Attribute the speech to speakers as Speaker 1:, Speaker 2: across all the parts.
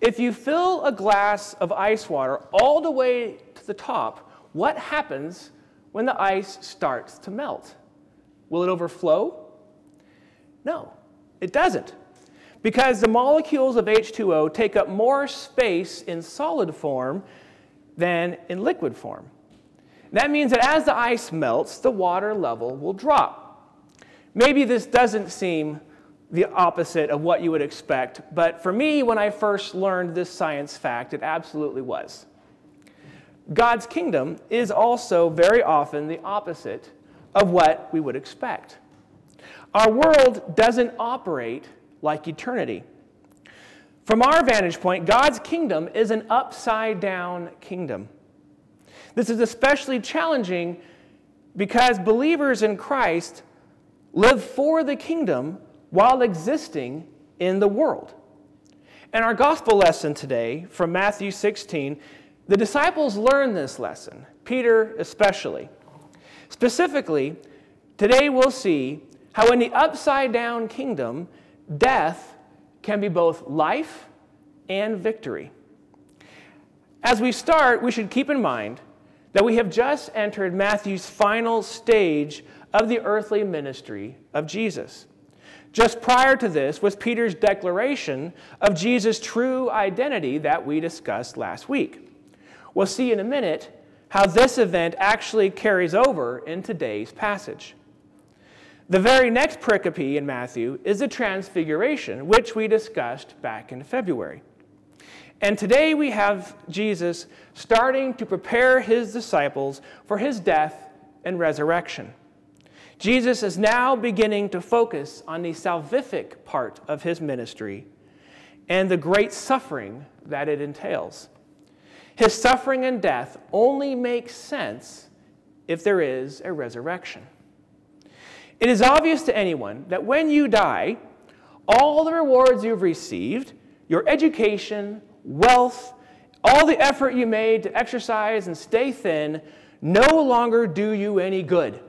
Speaker 1: If you fill a glass of ice water all the way to the top, what happens when the ice starts to melt? Will it overflow? No, it doesn't. Because the molecules of H2O take up more space in solid form than in liquid form. That means that as the ice melts, the water level will drop. Maybe this doesn't seem the opposite of what you would expect, but for me, when I first learned this science fact, it absolutely was. God's kingdom is also very often the opposite of what we would expect. Our world doesn't operate like eternity. From our vantage point, God's kingdom is an upside down kingdom. This is especially challenging because believers in Christ live for the kingdom while existing in the world. In our gospel lesson today from Matthew 16, the disciples learned this lesson, Peter especially. Specifically, today we'll see how in the upside down kingdom, death can be both life and victory. As we start, we should keep in mind that we have just entered Matthew's final stage of the earthly ministry of Jesus. Just prior to this was Peter's declaration of Jesus' true identity that we discussed last week. We'll see in a minute how this event actually carries over in today's passage. The very next pericope in Matthew is the Transfiguration, which we discussed back in February. And today we have Jesus starting to prepare his disciples for his death and resurrection. Jesus is now beginning to focus on the salvific part of his ministry and the great suffering that it entails. His suffering and death only makes sense if there is a resurrection. It is obvious to anyone that when you die, all the rewards you've received, your education, wealth, all the effort you made to exercise and stay thin, no longer do you any good.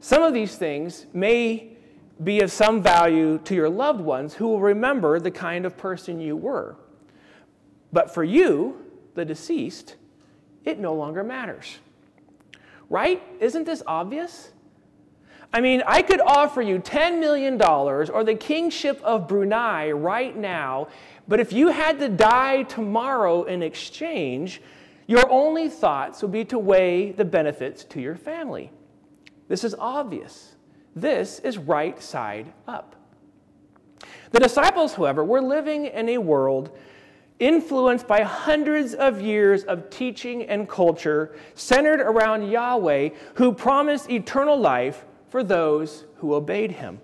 Speaker 1: Some of these things may be of some value to your loved ones who will remember the kind of person you were. But for you, the deceased, it no longer matters. Right? Isn't this obvious? I mean, I could offer you $10 million or the kingship of Brunei right now, but if you had to die tomorrow in exchange, your only thoughts would be to weigh the benefits to your family. This is obvious. This is right side up. The disciples, however, were living in a world influenced by hundreds of years of teaching and culture centered around Yahweh, who promised eternal life for those who obeyed him.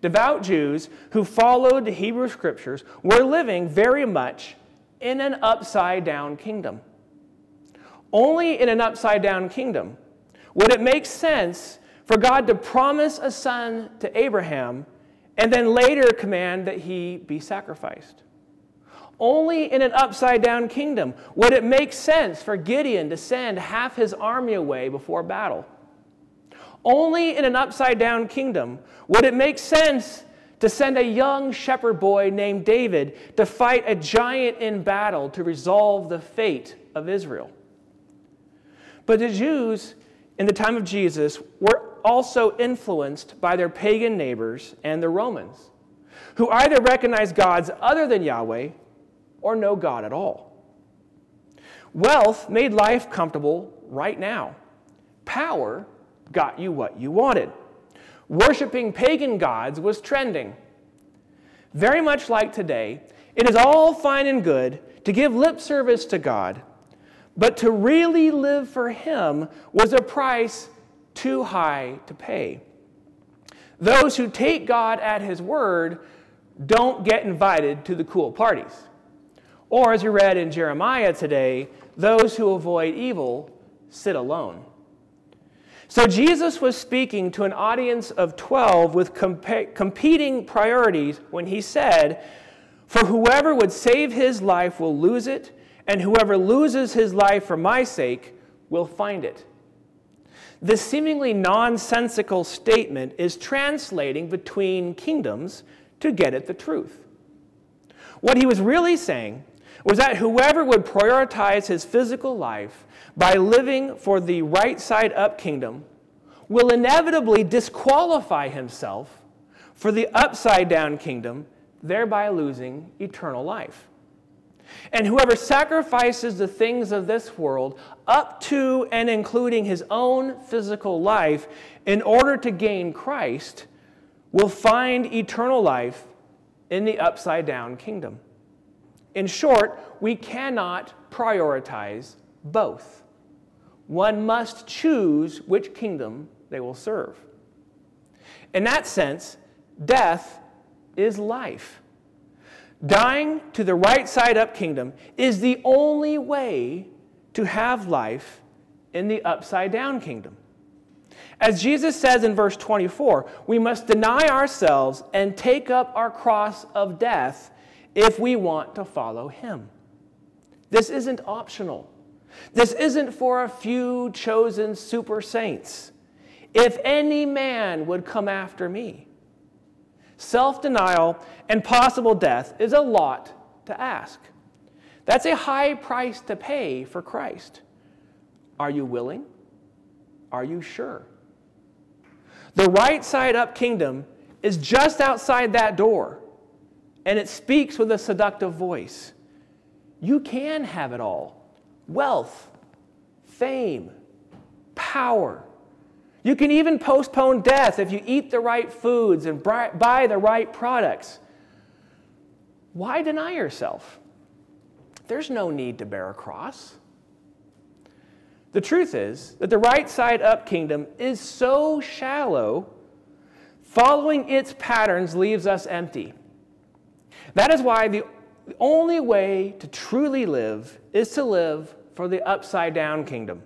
Speaker 1: Devout Jews who followed the Hebrew scriptures were living very much in an upside down kingdom. Only in an upside down kingdom would it make sense for God to promise a son to Abraham and then later command that he be sacrificed? Only in an upside down kingdom would it make sense for Gideon to send half his army away before battle. Only in an upside down kingdom would it make sense to send a young shepherd boy named David to fight a giant in battle to resolve the fate of Israel. But the Jews in the time of Jesus were also influenced by their pagan neighbors and the Romans, who either recognized gods other than Yahweh or no God at all. Wealth made life comfortable right now. Power got you what you wanted. Worshipping pagan gods was trending. Very much like today, it is all fine and good to give lip service to God but to really live for Him was a price too high to pay. Those who take God at His word don't get invited to the cool parties. Or, as we read in Jeremiah today, those who avoid evil sit alone. So, Jesus was speaking to an audience of 12 with comp- competing priorities when he said, For whoever would save his life will lose it and whoever loses his life for my sake will find it. This seemingly nonsensical statement is translating between kingdoms to get at the truth. What he was really saying was that whoever would prioritize his physical life by living for the right side up kingdom will inevitably disqualify himself for the upside down kingdom, thereby losing eternal life. And whoever sacrifices the things of this world up to and including his own physical life in order to gain Christ will find eternal life in the upside down kingdom. In short, we cannot prioritize both. One must choose which kingdom they will serve. In that sense, death is life. Dying to the right side up kingdom is the only way to have life in the upside down kingdom. As Jesus says in verse 24, we must deny ourselves and take up our cross of death if we want to follow him. This isn't optional. This isn't for a few chosen super saints. If any man would come after me, self denial and possible death is a lot to ask. That's a high price to pay for Christ. Are you willing? Are you sure? The right side up kingdom is just outside that door, and it speaks with a seductive voice. You can have it all wealth, fame, power. You can even postpone death if you eat the right foods and buy the right products. Why deny yourself? There's no need to bear a cross. The truth is that the right side up kingdom is so shallow, following its patterns leaves us empty. That is why the only way to truly live is to live for the upside down kingdom.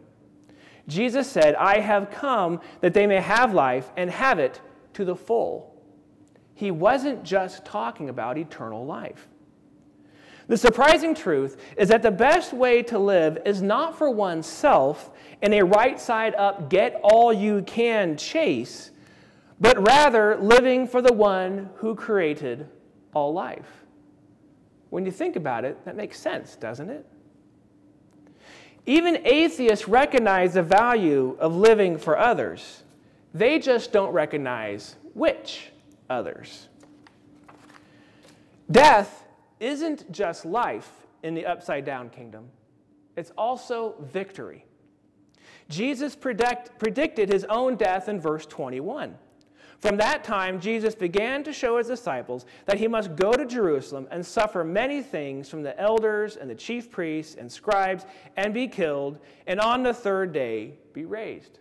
Speaker 1: Jesus said, I have come that they may have life and have it to the full. He wasn't just talking about eternal life. The surprising truth is that the best way to live is not for oneself in a right side up, get all you can chase, but rather living for the one who created all life. When you think about it, that makes sense, doesn't it? Even atheists recognize the value of living for others. They just don't recognize which others. Death isn't just life in the upside down kingdom, it's also victory. Jesus predict, predicted his own death in verse 21. From that time, Jesus began to show his disciples that he must go to Jerusalem and suffer many things from the elders and the chief priests and scribes and be killed, and on the third day be raised.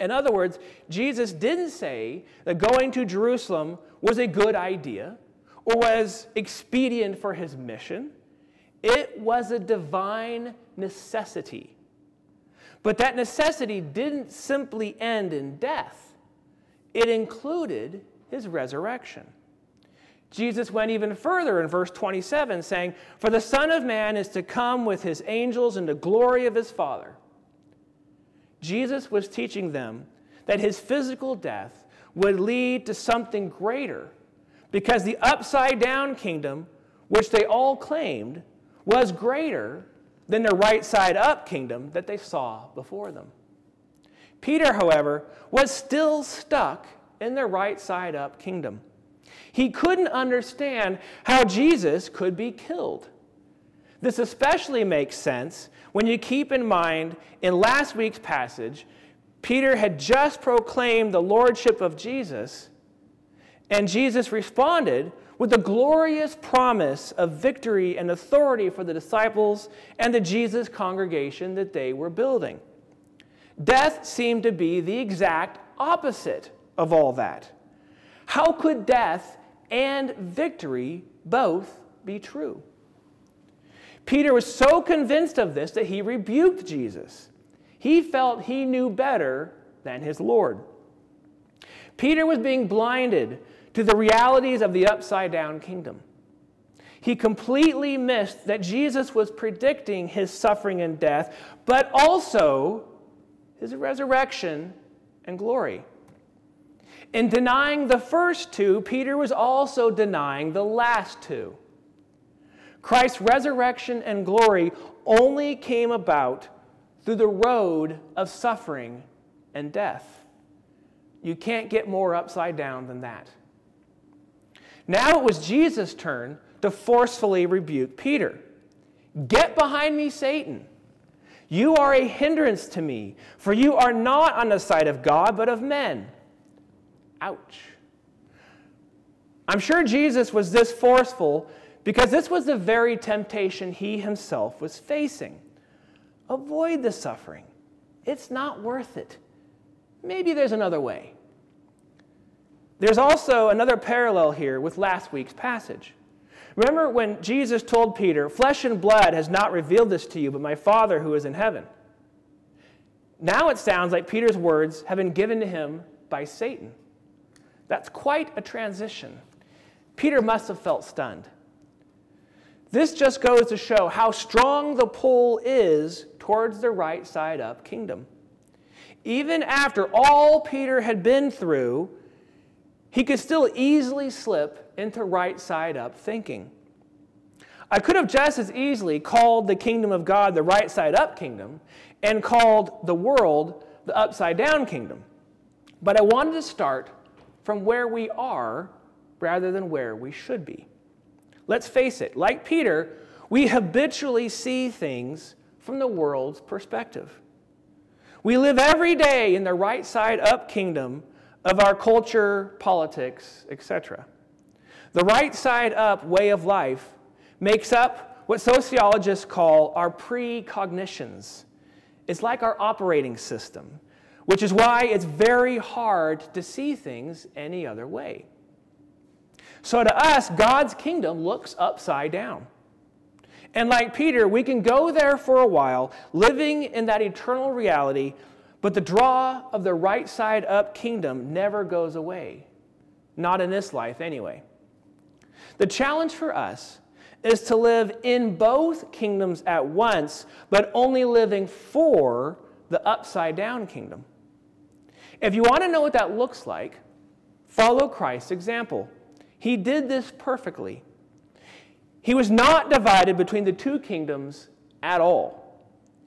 Speaker 1: In other words, Jesus didn't say that going to Jerusalem was a good idea or was expedient for his mission. It was a divine necessity. But that necessity didn't simply end in death, it included his resurrection. Jesus went even further in verse 27, saying, For the Son of Man is to come with his angels in the glory of his Father. Jesus was teaching them that his physical death would lead to something greater because the upside down kingdom, which they all claimed, was greater than the right side up kingdom that they saw before them. Peter, however, was still stuck in the right side up kingdom. He couldn't understand how Jesus could be killed. This especially makes sense when you keep in mind in last week's passage, Peter had just proclaimed the lordship of Jesus and Jesus responded with a glorious promise of victory and authority for the disciples and the Jesus congregation that they were building. Death seemed to be the exact opposite of all that. How could death and victory both be true? Peter was so convinced of this that he rebuked Jesus. He felt he knew better than his Lord. Peter was being blinded to the realities of the upside down kingdom. He completely missed that Jesus was predicting his suffering and death, but also his resurrection and glory. In denying the first two, Peter was also denying the last two. Christ's resurrection and glory only came about through the road of suffering and death. You can't get more upside down than that. Now it was Jesus' turn to forcefully rebuke Peter. Get behind me, Satan. You are a hindrance to me, for you are not on the side of God, but of men. Ouch. I'm sure Jesus was this forceful because this was the very temptation he himself was facing. Avoid the suffering. It's not worth it. Maybe there's another way. There's also another parallel here with last week's passage. Remember when Jesus told Peter, Flesh and blood has not revealed this to you, but my Father who is in heaven. Now it sounds like Peter's words have been given to him by Satan. That's quite a transition. Peter must have felt stunned. This just goes to show how strong the pull is towards the right side up kingdom. Even after all Peter had been through, he could still easily slip into right side up thinking. I could have just as easily called the kingdom of God the right side up kingdom and called the world the upside down kingdom. But I wanted to start from where we are rather than where we should be. Let's face it, like Peter, we habitually see things from the world's perspective. We live every day in the right side up kingdom of our culture, politics, etc. The right side up way of life makes up what sociologists call our precognitions. It's like our operating system, which is why it's very hard to see things any other way. So to us, God's kingdom looks upside down. And like Peter, we can go there for a while, living in that eternal reality, but the draw of the right side up kingdom never goes away. Not in this life, anyway. The challenge for us is to live in both kingdoms at once, but only living for the upside down kingdom. If you want to know what that looks like, follow Christ's example. He did this perfectly. He was not divided between the two kingdoms at all.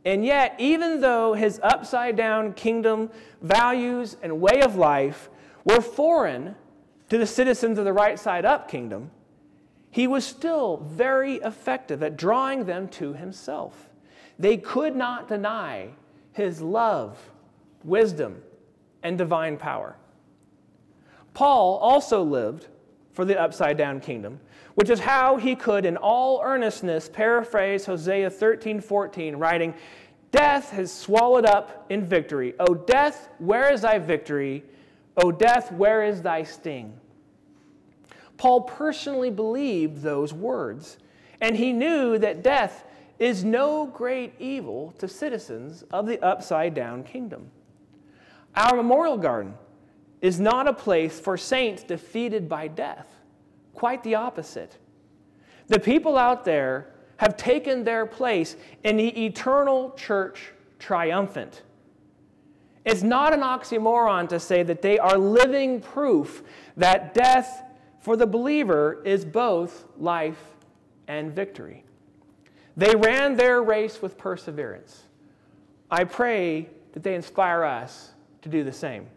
Speaker 1: And yet, even though his upside down kingdom values and way of life were foreign to the citizens of the right side up kingdom, he was still very effective at drawing them to himself. They could not deny his love, wisdom, and divine power. Paul also lived for the upside down kingdom, which is how he could, in all earnestness, paraphrase Hosea 13 14, writing, Death has swallowed up in victory. O death, where is thy victory? O death, where is thy sting? Paul personally believed those words, and he knew that death is no great evil to citizens of the upside down kingdom. Our memorial garden is not a place for saints defeated by death. Quite the opposite. The people out there have taken their place in the eternal church triumphant. It's not an oxymoron to say that they are living proof that death for the believer is both life and victory. They ran their race with perseverance. I pray that they inspire us to do the same.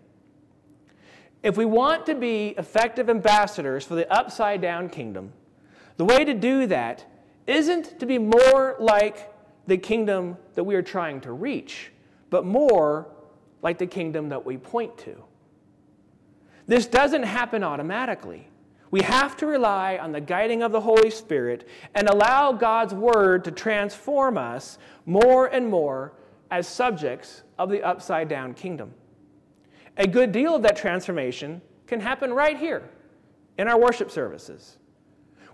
Speaker 1: If we want to be effective ambassadors for the upside down kingdom, the way to do that isn't to be more like the kingdom that we are trying to reach, but more like the kingdom that we point to. This doesn't happen automatically. We have to rely on the guiding of the Holy Spirit and allow God's Word to transform us more and more as subjects of the upside down kingdom. A good deal of that transformation can happen right here in our worship services.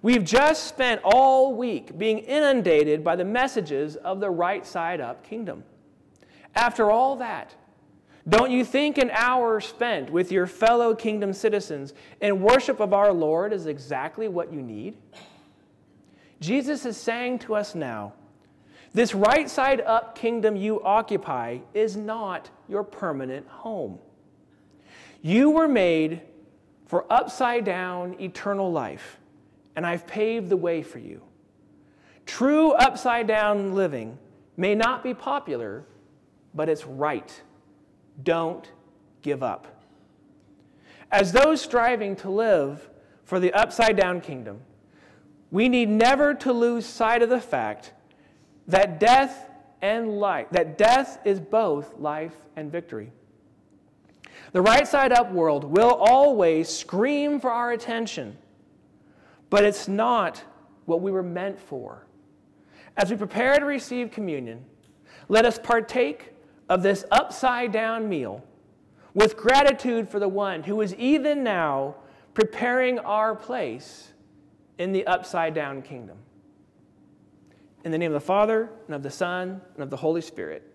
Speaker 1: We've just spent all week being inundated by the messages of the right side up kingdom. After all that, don't you think an hour spent with your fellow kingdom citizens in worship of our Lord is exactly what you need? Jesus is saying to us now this right side up kingdom you occupy is not your permanent home. You were made for upside down eternal life, and I've paved the way for you. True upside down living may not be popular, but it's right. Don't give up. As those striving to live for the upside down kingdom, we need never to lose sight of the fact that death and life, that death is both life and victory. The right side up world will always scream for our attention, but it's not what we were meant for. As we prepare to receive communion, let us partake of this upside down meal with gratitude for the one who is even now preparing our place in the upside down kingdom. In the name of the Father, and of the Son, and of the Holy Spirit.